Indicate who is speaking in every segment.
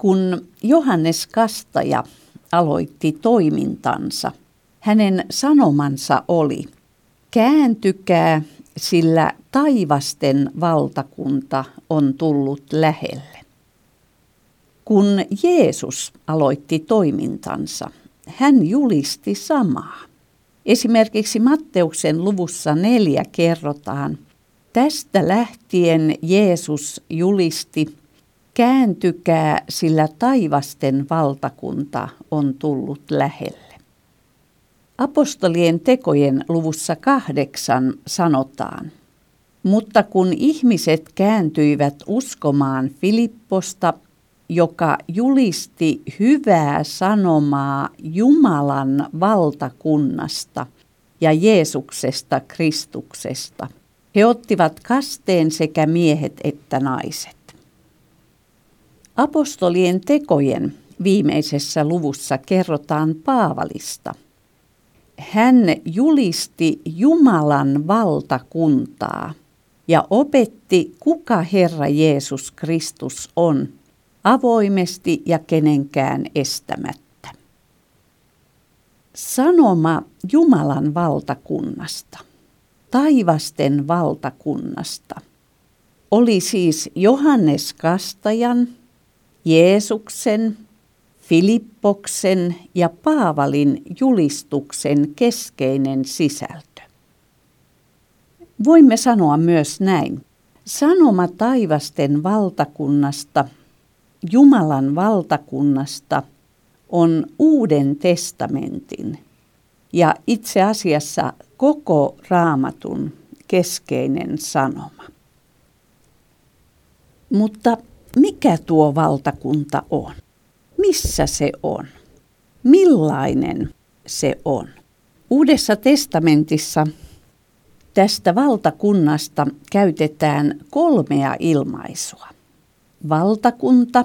Speaker 1: Kun Johannes Kastaja aloitti toimintansa, hänen sanomansa oli, kääntykää, sillä taivasten valtakunta on tullut lähelle. Kun Jeesus aloitti toimintansa, hän julisti samaa. Esimerkiksi Matteuksen luvussa neljä kerrotaan, tästä lähtien Jeesus julisti, kääntykää, sillä taivasten valtakunta on tullut lähelle. Apostolien tekojen luvussa kahdeksan sanotaan, mutta kun ihmiset kääntyivät uskomaan Filipposta, joka julisti hyvää sanomaa Jumalan valtakunnasta ja Jeesuksesta Kristuksesta. He ottivat kasteen sekä miehet että naiset. Apostolien tekojen viimeisessä luvussa kerrotaan Paavalista. Hän julisti Jumalan valtakuntaa ja opetti, kuka Herra Jeesus Kristus on – avoimesti ja kenenkään estämättä. Sanoma Jumalan valtakunnasta, taivasten valtakunnasta, oli siis Johannes Kastajan, Jeesuksen, Filippoksen ja Paavalin julistuksen keskeinen sisältö. Voimme sanoa myös näin. Sanoma taivasten valtakunnasta – Jumalan valtakunnasta on Uuden testamentin ja itse asiassa koko raamatun keskeinen sanoma. Mutta mikä tuo valtakunta on? Missä se on? Millainen se on? Uudessa testamentissa tästä valtakunnasta käytetään kolmea ilmaisua valtakunta,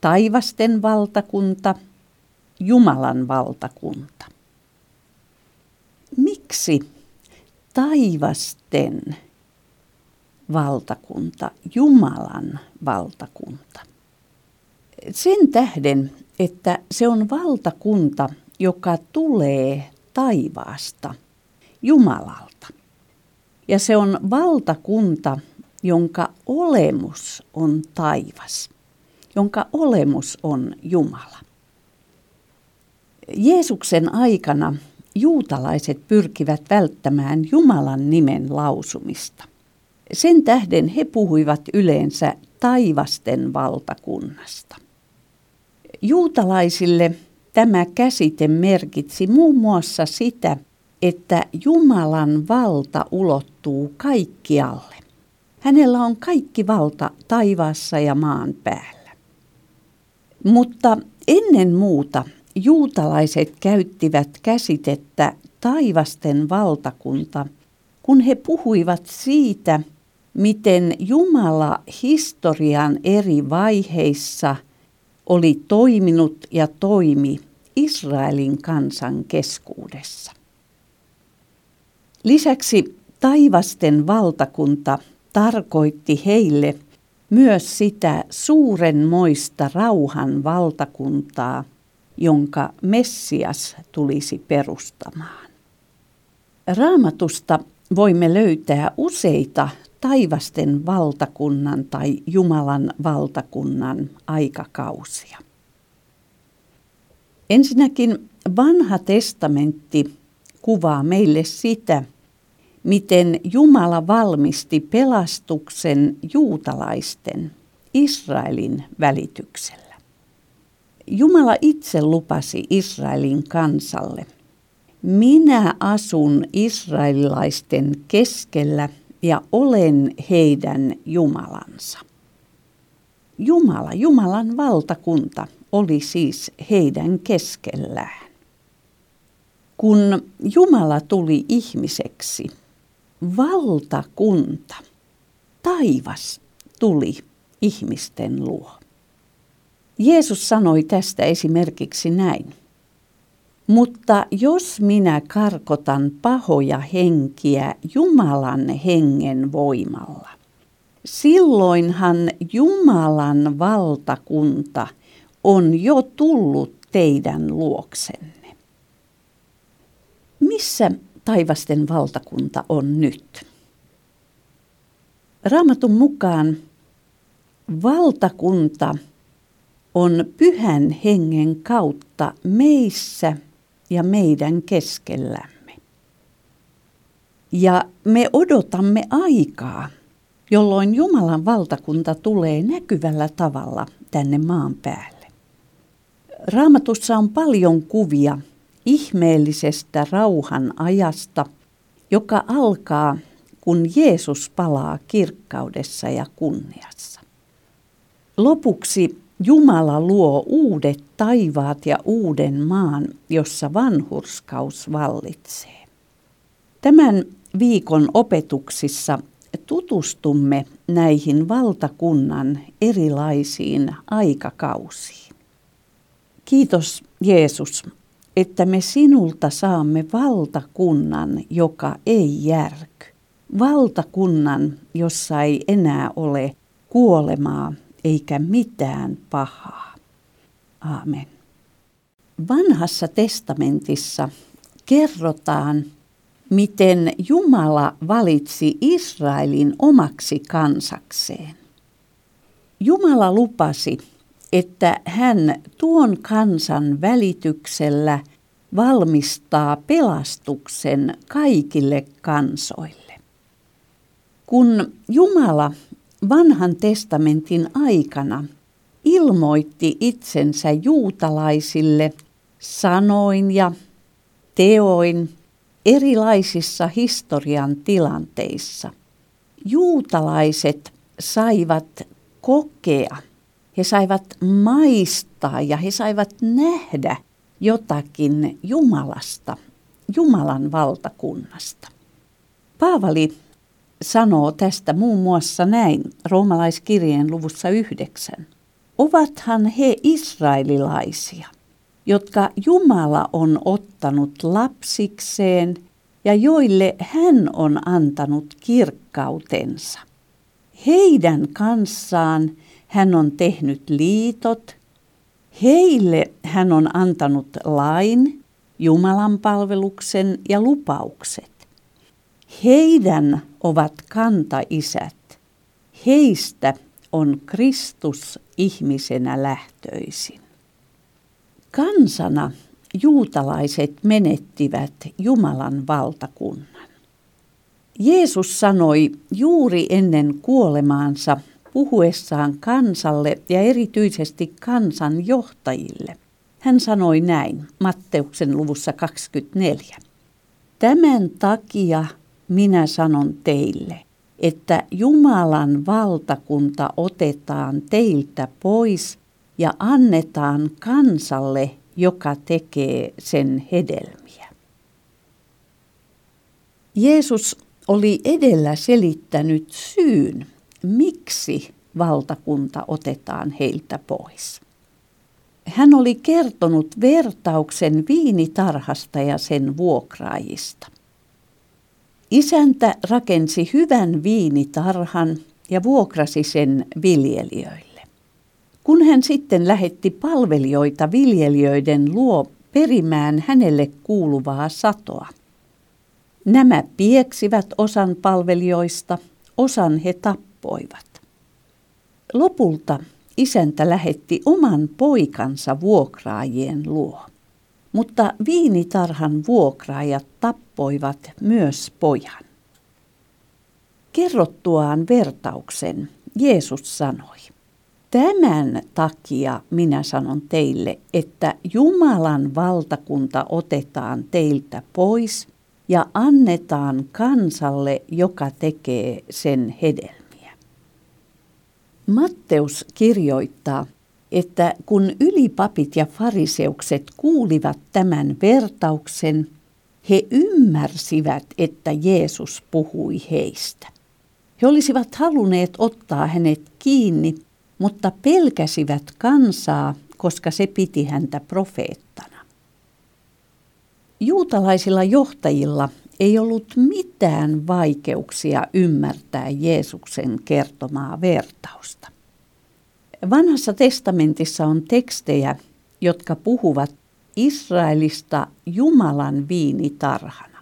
Speaker 1: taivasten valtakunta, Jumalan valtakunta. Miksi taivasten valtakunta, Jumalan valtakunta? Sen tähden, että se on valtakunta, joka tulee taivaasta, Jumalalta. Ja se on valtakunta, jonka olemus on taivas, jonka olemus on Jumala. Jeesuksen aikana juutalaiset pyrkivät välttämään Jumalan nimen lausumista. Sen tähden he puhuivat yleensä taivasten valtakunnasta. Juutalaisille tämä käsite merkitsi muun muassa sitä, että Jumalan valta ulottuu kaikkialle. Hänellä on kaikki valta taivaassa ja maan päällä. Mutta ennen muuta juutalaiset käyttivät käsitettä taivasten valtakunta, kun he puhuivat siitä, miten Jumala historian eri vaiheissa oli toiminut ja toimi Israelin kansan keskuudessa. Lisäksi taivasten valtakunta tarkoitti heille myös sitä suurenmoista rauhan valtakuntaa, jonka Messias tulisi perustamaan. Raamatusta voimme löytää useita taivasten valtakunnan tai Jumalan valtakunnan aikakausia. Ensinnäkin vanha testamentti kuvaa meille sitä, miten Jumala valmisti pelastuksen juutalaisten Israelin välityksellä. Jumala itse lupasi Israelin kansalle, minä asun israelilaisten keskellä ja olen heidän Jumalansa. Jumala, Jumalan valtakunta oli siis heidän keskellään. Kun Jumala tuli ihmiseksi – valtakunta, taivas tuli ihmisten luo. Jeesus sanoi tästä esimerkiksi näin. Mutta jos minä karkotan pahoja henkiä Jumalan hengen voimalla, silloinhan Jumalan valtakunta on jo tullut teidän luoksenne. Missä taivasten valtakunta on nyt? Raamatun mukaan valtakunta on pyhän hengen kautta meissä ja meidän keskellämme. Ja me odotamme aikaa, jolloin Jumalan valtakunta tulee näkyvällä tavalla tänne maan päälle. Raamatussa on paljon kuvia ihmeellisestä rauhan ajasta, joka alkaa, kun Jeesus palaa kirkkaudessa ja kunniassa. Lopuksi Jumala luo uudet taivaat ja uuden maan, jossa vanhurskaus vallitsee. Tämän viikon opetuksissa tutustumme näihin valtakunnan erilaisiin aikakausiin. Kiitos Jeesus, että me sinulta saamme valtakunnan, joka ei järky. Valtakunnan, jossa ei enää ole kuolemaa eikä mitään pahaa. Aamen. Vanhassa testamentissa kerrotaan, miten Jumala valitsi Israelin omaksi kansakseen. Jumala lupasi, että hän tuon kansan välityksellä valmistaa pelastuksen kaikille kansoille. Kun Jumala vanhan testamentin aikana ilmoitti itsensä juutalaisille sanoin ja teoin erilaisissa historian tilanteissa. Juutalaiset saivat kokea, he saivat maistaa ja he saivat nähdä jotakin Jumalasta, Jumalan valtakunnasta. Paavali sanoo tästä muun muassa näin roomalaiskirjeen luvussa yhdeksän. Ovathan he israelilaisia, jotka Jumala on ottanut lapsikseen ja joille hän on antanut kirkkautensa. Heidän kanssaan hän on tehnyt liitot, heille hän on antanut lain, Jumalan palveluksen ja lupaukset. Heidän ovat kantaisät. Heistä on Kristus ihmisenä lähtöisin. Kansana juutalaiset menettivät Jumalan valtakunnan. Jeesus sanoi juuri ennen kuolemaansa puhuessaan kansalle ja erityisesti kansan johtajille. Hän sanoi näin Matteuksen luvussa 24. Tämän takia minä sanon teille, että Jumalan valtakunta otetaan teiltä pois ja annetaan kansalle, joka tekee sen hedelmiä. Jeesus oli edellä selittänyt syyn, miksi valtakunta otetaan heiltä pois. Hän oli kertonut vertauksen viinitarhasta ja sen vuokraajista. Isäntä rakensi hyvän viinitarhan ja vuokrasi sen viljelijöille. Kun hän sitten lähetti palvelijoita viljelijöiden luo perimään hänelle kuuluvaa satoa. Nämä pieksivät osan palvelijoista, osan he tappoivat. Lopulta isäntä lähetti oman poikansa vuokraajien luo. Mutta viinitarhan vuokraajat tappoivat myös pojan. Kerrottuaan vertauksen Jeesus sanoi, Tämän takia minä sanon teille, että Jumalan valtakunta otetaan teiltä pois ja annetaan kansalle, joka tekee sen hedelmiä. Matteus kirjoittaa, että kun ylipapit ja fariseukset kuulivat tämän vertauksen, he ymmärsivät, että Jeesus puhui heistä. He olisivat halunneet ottaa hänet kiinni, mutta pelkäsivät kansaa, koska se piti häntä profeettana. Juutalaisilla johtajilla ei ollut mitään vaikeuksia ymmärtää Jeesuksen kertomaa vertausta. Vanhassa testamentissa on tekstejä, jotka puhuvat Israelista Jumalan viinitarhana.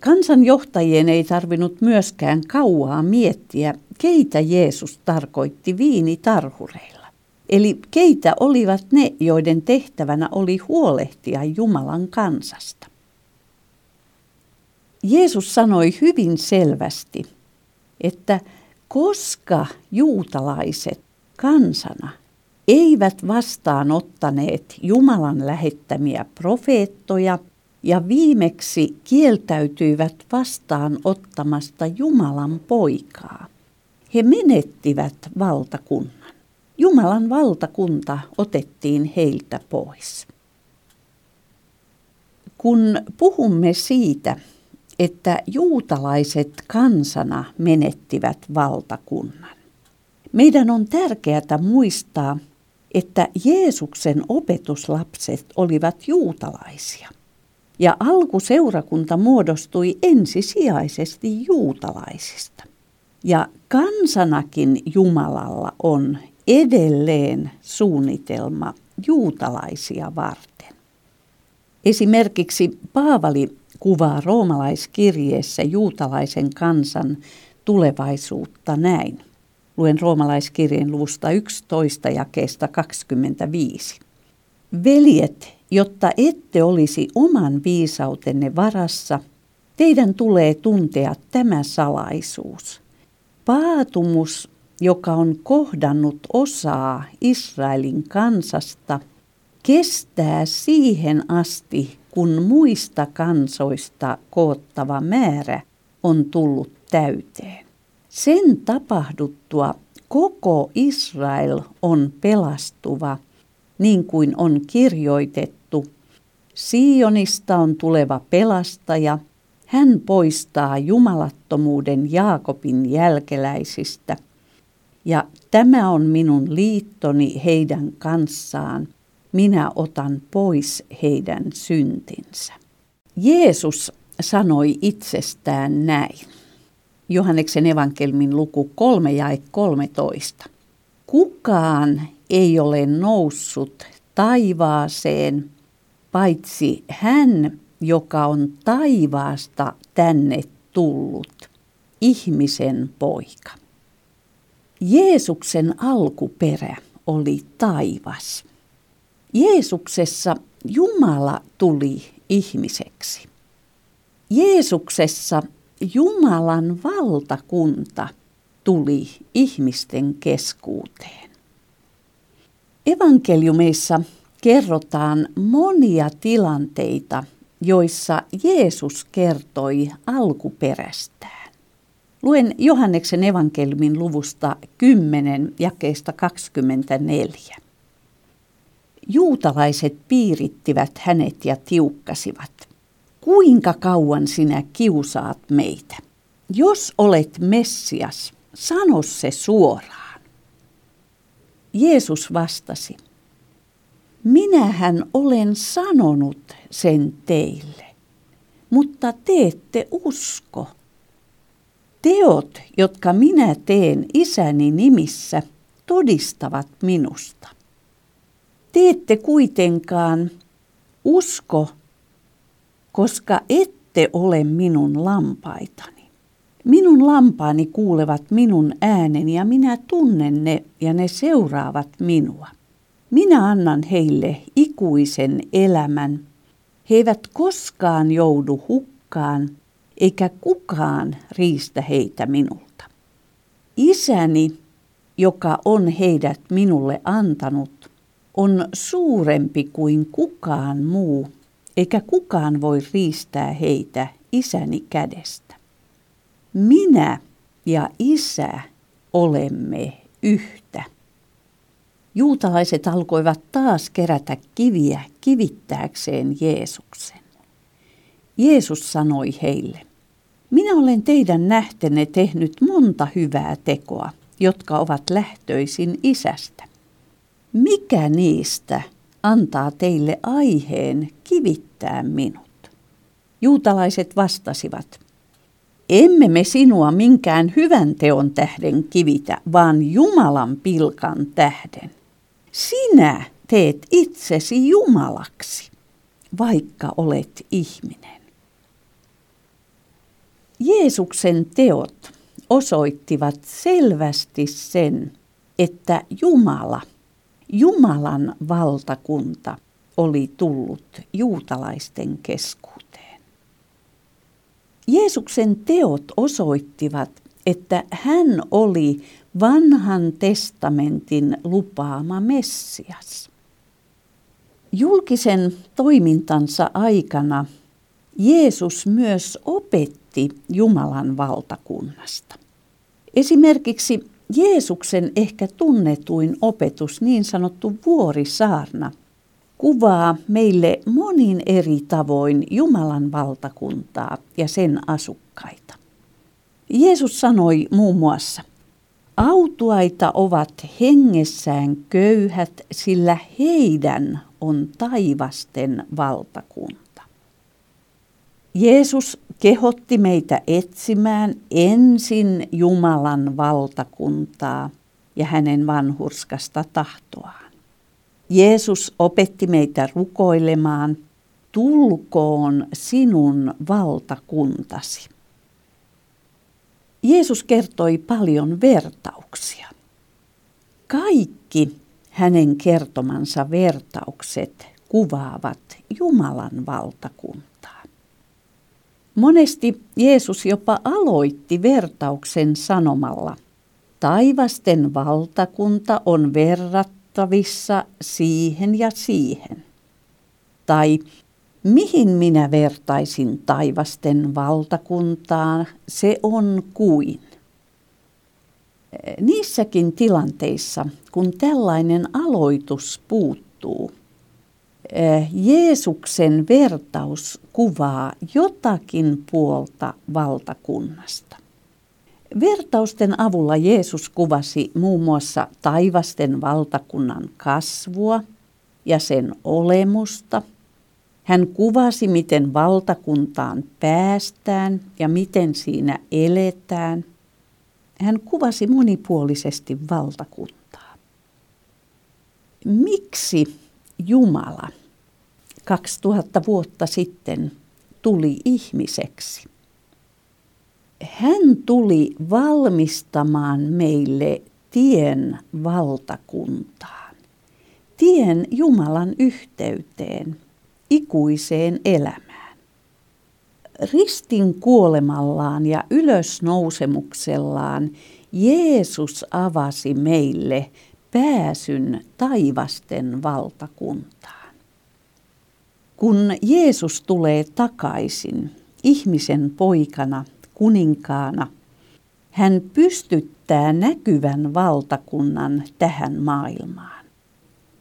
Speaker 1: Kansanjohtajien ei tarvinnut myöskään kauaa miettiä, keitä Jeesus tarkoitti viinitarhureilla. Eli keitä olivat ne, joiden tehtävänä oli huolehtia Jumalan kansasta. Jeesus sanoi hyvin selvästi, että koska juutalaiset kansana eivät vastaanottaneet Jumalan lähettämiä profeettoja ja viimeksi kieltäytyivät vastaanottamasta Jumalan poikaa, he menettivät valtakunnan. Jumalan valtakunta otettiin heiltä pois. Kun puhumme siitä, että juutalaiset kansana menettivät valtakunnan, meidän on tärkeää muistaa, että Jeesuksen opetuslapset olivat juutalaisia. Ja alkuseurakunta muodostui ensisijaisesti juutalaisista. Ja kansanakin Jumalalla on edelleen suunnitelma juutalaisia varten. Esimerkiksi Paavali kuvaa roomalaiskirjeessä juutalaisen kansan tulevaisuutta näin. Luen roomalaiskirjeen luvusta 11 jakeesta 25. Veljet, jotta ette olisi oman viisautenne varassa, teidän tulee tuntea tämä salaisuus. Paatumus joka on kohdannut osaa Israelin kansasta, kestää siihen asti, kun muista kansoista koottava määrä on tullut täyteen. Sen tapahduttua koko Israel on pelastuva, niin kuin on kirjoitettu. Sionista on tuleva pelastaja, hän poistaa jumalattomuuden Jaakobin jälkeläisistä – ja tämä on minun liittoni heidän kanssaan. Minä otan pois heidän syntinsä. Jeesus sanoi itsestään näin. Johanneksen evankelmin luku 3 ja 13. Kukaan ei ole noussut taivaaseen, paitsi hän, joka on taivaasta tänne tullut, ihmisen poika. Jeesuksen alkuperä oli taivas. Jeesuksessa Jumala tuli ihmiseksi. Jeesuksessa Jumalan valtakunta tuli ihmisten keskuuteen. Evankeliumeissa kerrotaan monia tilanteita, joissa Jeesus kertoi alkuperästään. Luen Johanneksen evankelmin luvusta 10 jakeesta 24. Juutalaiset piirittivät hänet ja tiukkasivat. Kuinka kauan sinä kiusaat meitä? Jos olet Messias, sano se suoraan. Jeesus vastasi, minähän olen sanonut sen teille, mutta te ette usko. Teot, jotka minä teen isäni nimissä, todistavat minusta. Te ette kuitenkaan usko, koska ette ole minun lampaitani. Minun lampaani kuulevat minun ääneni ja minä tunnen ne ja ne seuraavat minua. Minä annan heille ikuisen elämän. He eivät koskaan joudu hukkaan, eikä kukaan riistä heitä minulta. Isäni, joka on heidät minulle antanut, on suurempi kuin kukaan muu, eikä kukaan voi riistää heitä isäni kädestä. Minä ja isä olemme yhtä. Juutalaiset alkoivat taas kerätä kiviä kivittääkseen Jeesuksen. Jeesus sanoi heille, minä olen teidän nähtenne tehnyt monta hyvää tekoa, jotka ovat lähtöisin isästä. Mikä niistä antaa teille aiheen kivittää minut? Juutalaiset vastasivat, emme me sinua minkään hyvän teon tähden kivitä, vaan Jumalan pilkan tähden. Sinä teet itsesi Jumalaksi, vaikka olet ihminen. Jeesuksen teot osoittivat selvästi sen, että Jumala, Jumalan valtakunta oli tullut juutalaisten keskuuteen. Jeesuksen teot osoittivat, että hän oli vanhan testamentin lupaama Messias. Julkisen toimintansa aikana Jeesus myös opetti Jumalan valtakunnasta. Esimerkiksi Jeesuksen ehkä tunnetuin opetus, niin sanottu vuorisaarna, kuvaa meille monin eri tavoin Jumalan valtakuntaa ja sen asukkaita. Jeesus sanoi muun muassa, autuaita ovat hengessään köyhät, sillä heidän on taivasten valtakunta. Jeesus kehotti meitä etsimään ensin Jumalan valtakuntaa ja hänen vanhurskasta tahtoaan. Jeesus opetti meitä rukoilemaan, tulkoon sinun valtakuntasi. Jeesus kertoi paljon vertauksia. Kaikki hänen kertomansa vertaukset kuvaavat Jumalan valtakuntaa. Monesti Jeesus jopa aloitti vertauksen sanomalla, taivasten valtakunta on verrattavissa siihen ja siihen. Tai mihin minä vertaisin taivasten valtakuntaan, se on kuin. Niissäkin tilanteissa, kun tällainen aloitus puuttuu, Jeesuksen vertaus kuvaa jotakin puolta valtakunnasta. Vertausten avulla Jeesus kuvasi muun muassa taivasten valtakunnan kasvua ja sen olemusta. Hän kuvasi, miten valtakuntaan päästään ja miten siinä eletään – hän kuvasi monipuolisesti valtakuntaa. Miksi Jumala 2000 vuotta sitten tuli ihmiseksi? Hän tuli valmistamaan meille tien valtakuntaan, tien Jumalan yhteyteen, ikuiseen elämään ristin kuolemallaan ja ylösnousemuksellaan Jeesus avasi meille pääsyn taivasten valtakuntaan. Kun Jeesus tulee takaisin ihmisen poikana, kuninkaana, hän pystyttää näkyvän valtakunnan tähän maailmaan.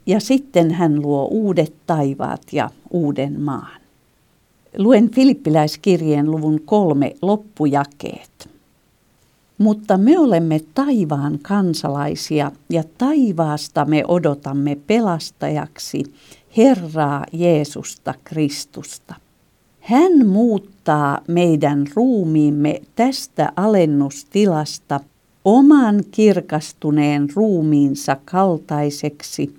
Speaker 1: Ja sitten hän luo uudet taivaat ja uuden maan. Luen Filippiläiskirjeen luvun kolme loppujakeet. Mutta me olemme taivaan kansalaisia ja taivaasta me odotamme pelastajaksi Herraa Jeesusta Kristusta. Hän muuttaa meidän ruumiimme tästä alennustilasta oman kirkastuneen ruumiinsa kaltaiseksi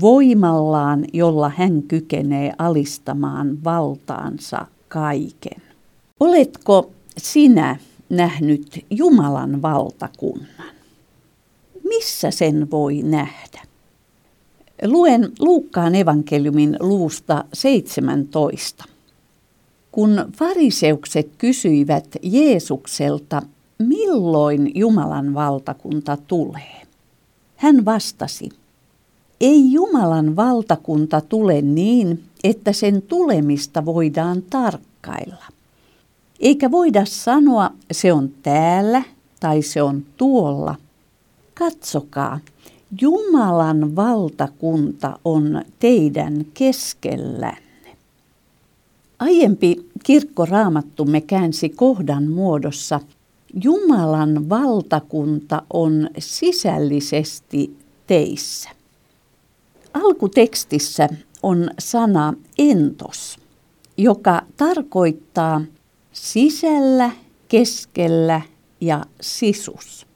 Speaker 1: voimallaan, jolla hän kykenee alistamaan valtaansa kaiken. Oletko sinä nähnyt Jumalan valtakunnan? Missä sen voi nähdä? Luen Luukkaan evankeliumin luvusta 17. Kun fariseukset kysyivät Jeesukselta, milloin Jumalan valtakunta tulee, hän vastasi – ei Jumalan valtakunta tule niin, että sen tulemista voidaan tarkkailla. Eikä voida sanoa, se on täällä tai se on tuolla. Katsokaa, Jumalan valtakunta on teidän keskellänne. Aiempi kirkkoraamattumme käänsi kohdan muodossa Jumalan valtakunta on sisällisesti teissä. Alkutekstissä on sana entos, joka tarkoittaa sisällä keskellä ja sisus.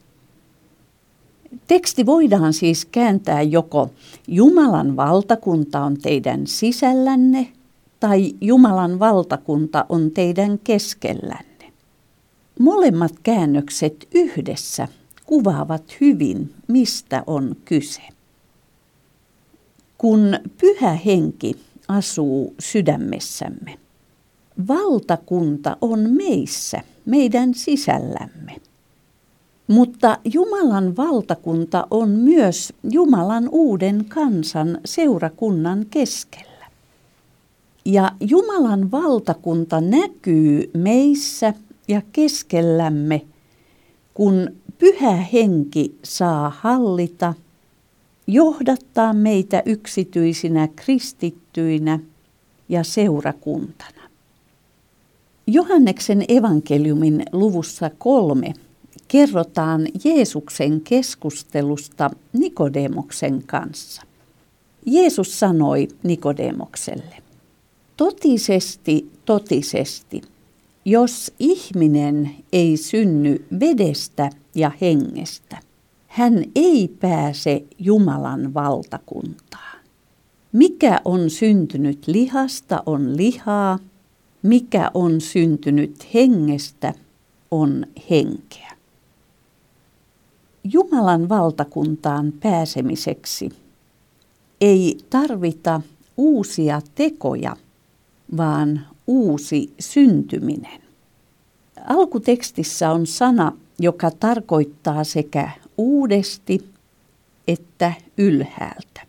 Speaker 1: Teksti voidaan siis kääntää joko Jumalan valtakunta on teidän sisällänne tai Jumalan valtakunta on teidän keskellänne. Molemmat käännökset yhdessä kuvaavat hyvin, mistä on kyse. Kun pyhä henki asuu sydämessämme, valtakunta on meissä, meidän sisällämme. Mutta Jumalan valtakunta on myös Jumalan uuden kansan seurakunnan keskellä. Ja Jumalan valtakunta näkyy meissä ja keskellämme, kun pyhä henki saa hallita, johdattaa meitä yksityisinä kristittyinä ja seurakuntana. Johanneksen evankeliumin luvussa kolme kerrotaan Jeesuksen keskustelusta Nikodemoksen kanssa. Jeesus sanoi Nikodemokselle, totisesti, totisesti, jos ihminen ei synny vedestä ja hengestä, hän ei pääse Jumalan valtakuntaan. Mikä on syntynyt lihasta on lihaa, mikä on syntynyt hengestä on henkeä. Jumalan valtakuntaan pääsemiseksi ei tarvita uusia tekoja, vaan uusi syntyminen. Alkutekstissä on sana, joka tarkoittaa sekä uudesti että ylhäältä.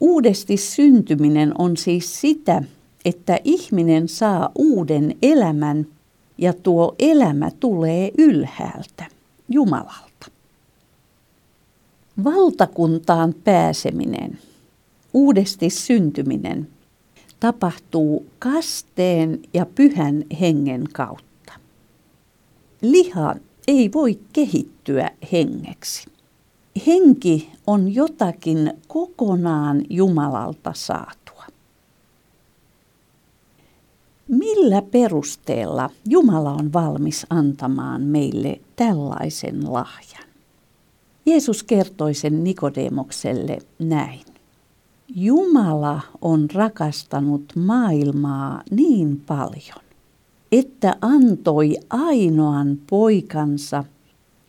Speaker 1: Uudesti syntyminen on siis sitä, että ihminen saa uuden elämän ja tuo elämä tulee ylhäältä, Jumalalta. Valtakuntaan pääseminen, uudesti syntyminen, tapahtuu kasteen ja pyhän hengen kautta. Liha ei voi kehittyä hengeksi. Henki on jotakin kokonaan Jumalalta saatua. Millä perusteella Jumala on valmis antamaan meille tällaisen lahjan? Jeesus kertoi sen Nikodemokselle näin. Jumala on rakastanut maailmaa niin paljon, että antoi ainoan poikansa,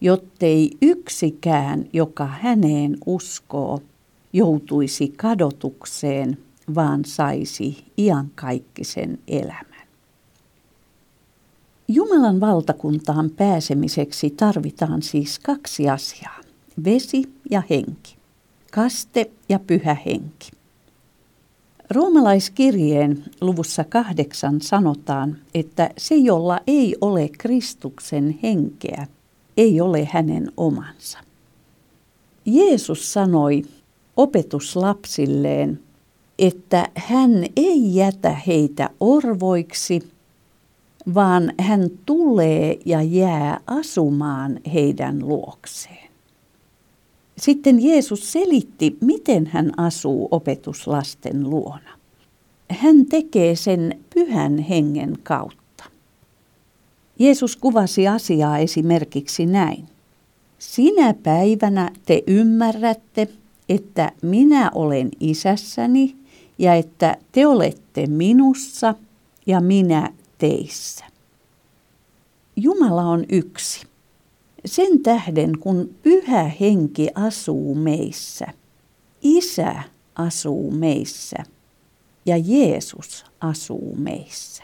Speaker 1: jottei yksikään, joka häneen uskoo, joutuisi kadotukseen, vaan saisi iankaikkisen elämän. Jumalan valtakuntaan pääsemiseksi tarvitaan siis kaksi asiaa vesi ja henki, kaste ja pyhä henki. Roomalaiskirjeen luvussa kahdeksan sanotaan, että se, jolla ei ole Kristuksen henkeä, ei ole hänen omansa. Jeesus sanoi opetuslapsilleen, että hän ei jätä heitä orvoiksi, vaan hän tulee ja jää asumaan heidän luokseen. Sitten Jeesus selitti, miten hän asuu opetuslasten luona. Hän tekee sen pyhän hengen kautta. Jeesus kuvasi asiaa esimerkiksi näin. Sinä päivänä te ymmärrätte, että minä olen isässäni ja että te olette minussa ja minä teissä. Jumala on yksi. Sen tähden, kun pyhä henki asuu meissä, isä asuu meissä ja Jeesus asuu meissä.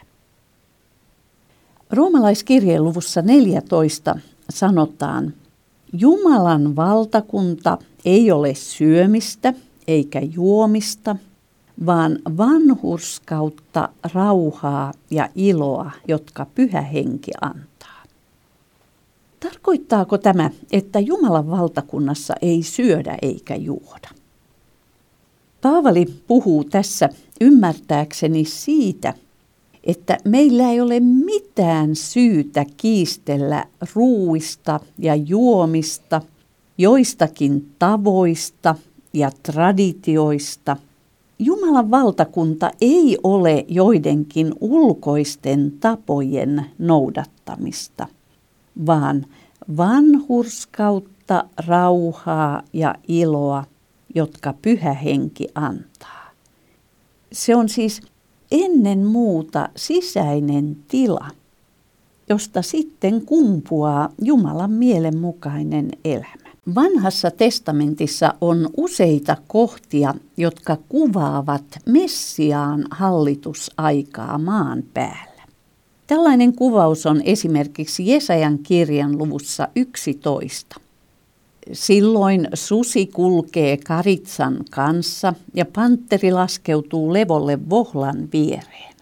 Speaker 1: Roomalaiskirjeen luvussa 14 sanotaan, Jumalan valtakunta ei ole syömistä eikä juomista, vaan vanhurskautta, rauhaa ja iloa, jotka pyhä henki antaa. Tarkoittaako tämä, että Jumalan valtakunnassa ei syödä eikä juoda? Paavali puhuu tässä ymmärtääkseni siitä, että meillä ei ole mitään syytä kiistellä ruuista ja juomista, joistakin tavoista ja traditioista, Jumalan valtakunta ei ole joidenkin ulkoisten tapojen noudattamista, vaan vanhurskautta, rauhaa ja iloa, jotka pyhä henki antaa. Se on siis ennen muuta sisäinen tila, josta sitten kumpuaa Jumalan mielenmukainen elämä. Vanhassa testamentissa on useita kohtia, jotka kuvaavat Messiaan hallitusaikaa maan päällä. Tällainen kuvaus on esimerkiksi Jesajan kirjan luvussa 11. Silloin susi kulkee karitsan kanssa ja pantteri laskeutuu levolle vohlan viereen.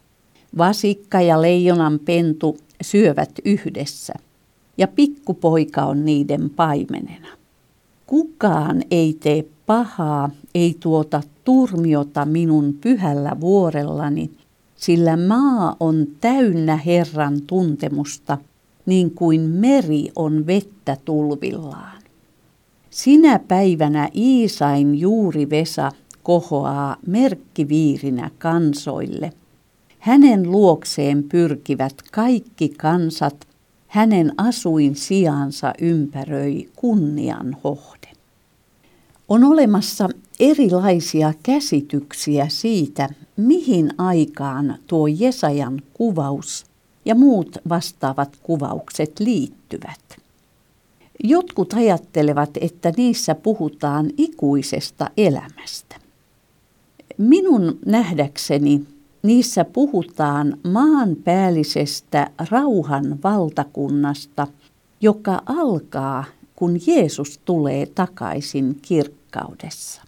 Speaker 1: Vasikka ja leijonan pentu syövät yhdessä ja pikkupoika on niiden paimenena. Kukaan ei tee pahaa, ei tuota turmiota minun pyhällä vuorellani, sillä maa on täynnä Herran tuntemusta, niin kuin meri on vettä tulvillaan. Sinä päivänä Iisain juuri Vesa kohoaa merkkiviirinä kansoille. Hänen luokseen pyrkivät kaikki kansat, hänen asuin sijansa ympäröi kunnian hohde. On olemassa erilaisia käsityksiä siitä, mihin aikaan tuo Jesajan kuvaus ja muut vastaavat kuvaukset liittyvät. Jotkut ajattelevat, että niissä puhutaan ikuisesta elämästä. Minun nähdäkseni niissä puhutaan maanpäällisestä rauhan valtakunnasta, joka alkaa, kun Jeesus tulee takaisin kirkkaudessa.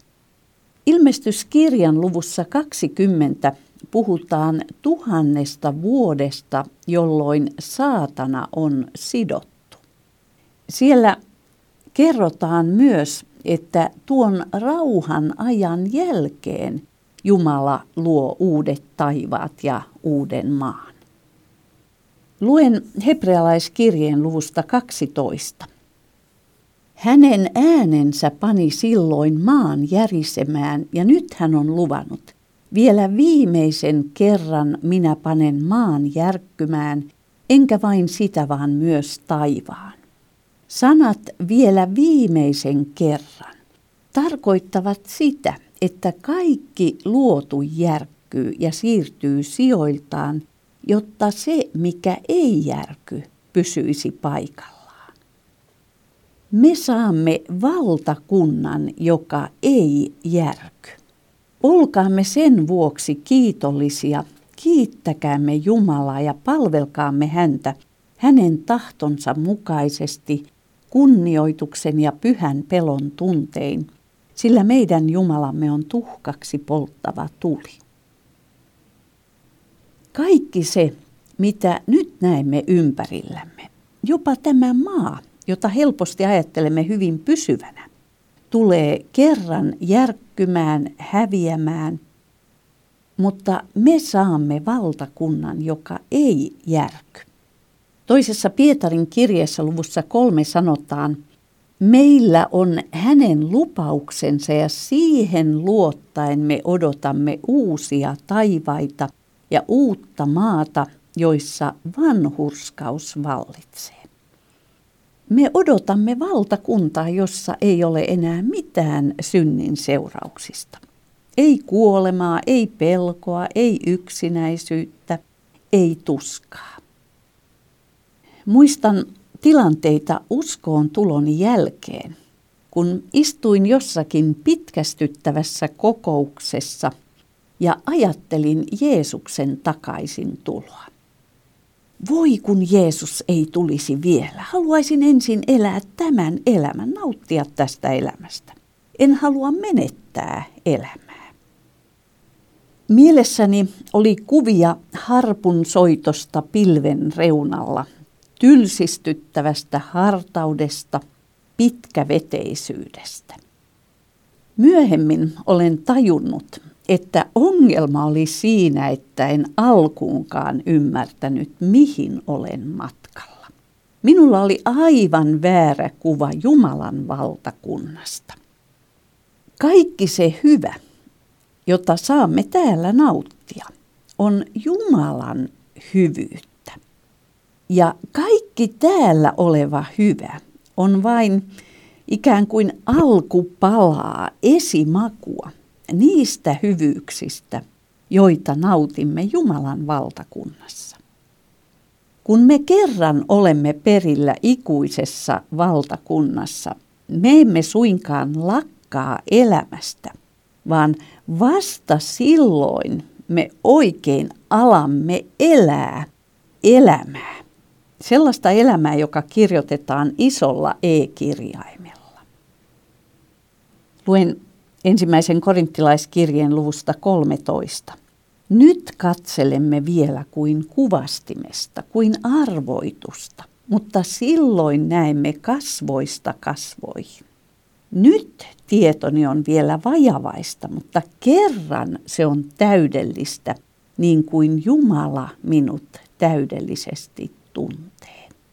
Speaker 1: Ilmestyskirjan luvussa 20 puhutaan tuhannesta vuodesta, jolloin saatana on sidottu. Siellä kerrotaan myös, että tuon rauhan ajan jälkeen Jumala luo uudet taivaat ja uuden maan. Luen hebrealaiskirjeen luvusta 12. Hänen äänensä pani silloin maan järisemään ja nyt hän on luvannut, vielä viimeisen kerran minä panen maan järkkymään, enkä vain sitä vaan myös taivaan. Sanat vielä viimeisen kerran tarkoittavat sitä, että kaikki luotu järkkyy ja siirtyy sijoiltaan, jotta se, mikä ei järky, pysyisi paikallaan. Me saamme valtakunnan, joka ei järky. Olkaamme sen vuoksi kiitollisia, kiittäkäämme Jumalaa ja palvelkaamme häntä hänen tahtonsa mukaisesti kunnioituksen ja pyhän pelon tuntein, sillä meidän Jumalamme on tuhkaksi polttava tuli. Kaikki se, mitä nyt näemme ympärillämme, jopa tämä maa, jota helposti ajattelemme hyvin pysyvänä, tulee kerran järkkymään, häviämään, mutta me saamme valtakunnan, joka ei järky. Toisessa Pietarin kirjeessä luvussa kolme sanotaan, Meillä on hänen lupauksensa ja siihen luottaen me odotamme uusia taivaita ja uutta maata, joissa vanhurskaus vallitsee. Me odotamme valtakuntaa, jossa ei ole enää mitään synnin seurauksista. Ei kuolemaa, ei pelkoa, ei yksinäisyyttä, ei tuskaa. Muistan tilanteita uskoon tuloni jälkeen, kun istuin jossakin pitkästyttävässä kokouksessa ja ajattelin Jeesuksen takaisin tuloa. Voi kun Jeesus ei tulisi vielä. Haluaisin ensin elää tämän elämän, nauttia tästä elämästä. En halua menettää elämää. Mielessäni oli kuvia harpun soitosta pilven reunalla tylsistyttävästä hartaudesta, pitkäveteisyydestä. Myöhemmin olen tajunnut, että ongelma oli siinä, että en alkuunkaan ymmärtänyt, mihin olen matkalla. Minulla oli aivan väärä kuva Jumalan valtakunnasta. Kaikki se hyvä, jota saamme täällä nauttia, on Jumalan hyvyyttä. Ja kaikki täällä oleva hyvä on vain ikään kuin alkupalaa, esimakua niistä hyvyyksistä, joita nautimme Jumalan valtakunnassa. Kun me kerran olemme perillä ikuisessa valtakunnassa, me emme suinkaan lakkaa elämästä, vaan vasta silloin me oikein alamme elää elämää. Sellaista elämää, joka kirjoitetaan isolla e-kirjaimella. Luen ensimmäisen korinttilaiskirjeen luvusta 13. Nyt katselemme vielä kuin kuvastimesta, kuin arvoitusta, mutta silloin näemme kasvoista kasvoihin. Nyt tietoni on vielä vajavaista, mutta kerran se on täydellistä, niin kuin Jumala minut täydellisesti tuntee.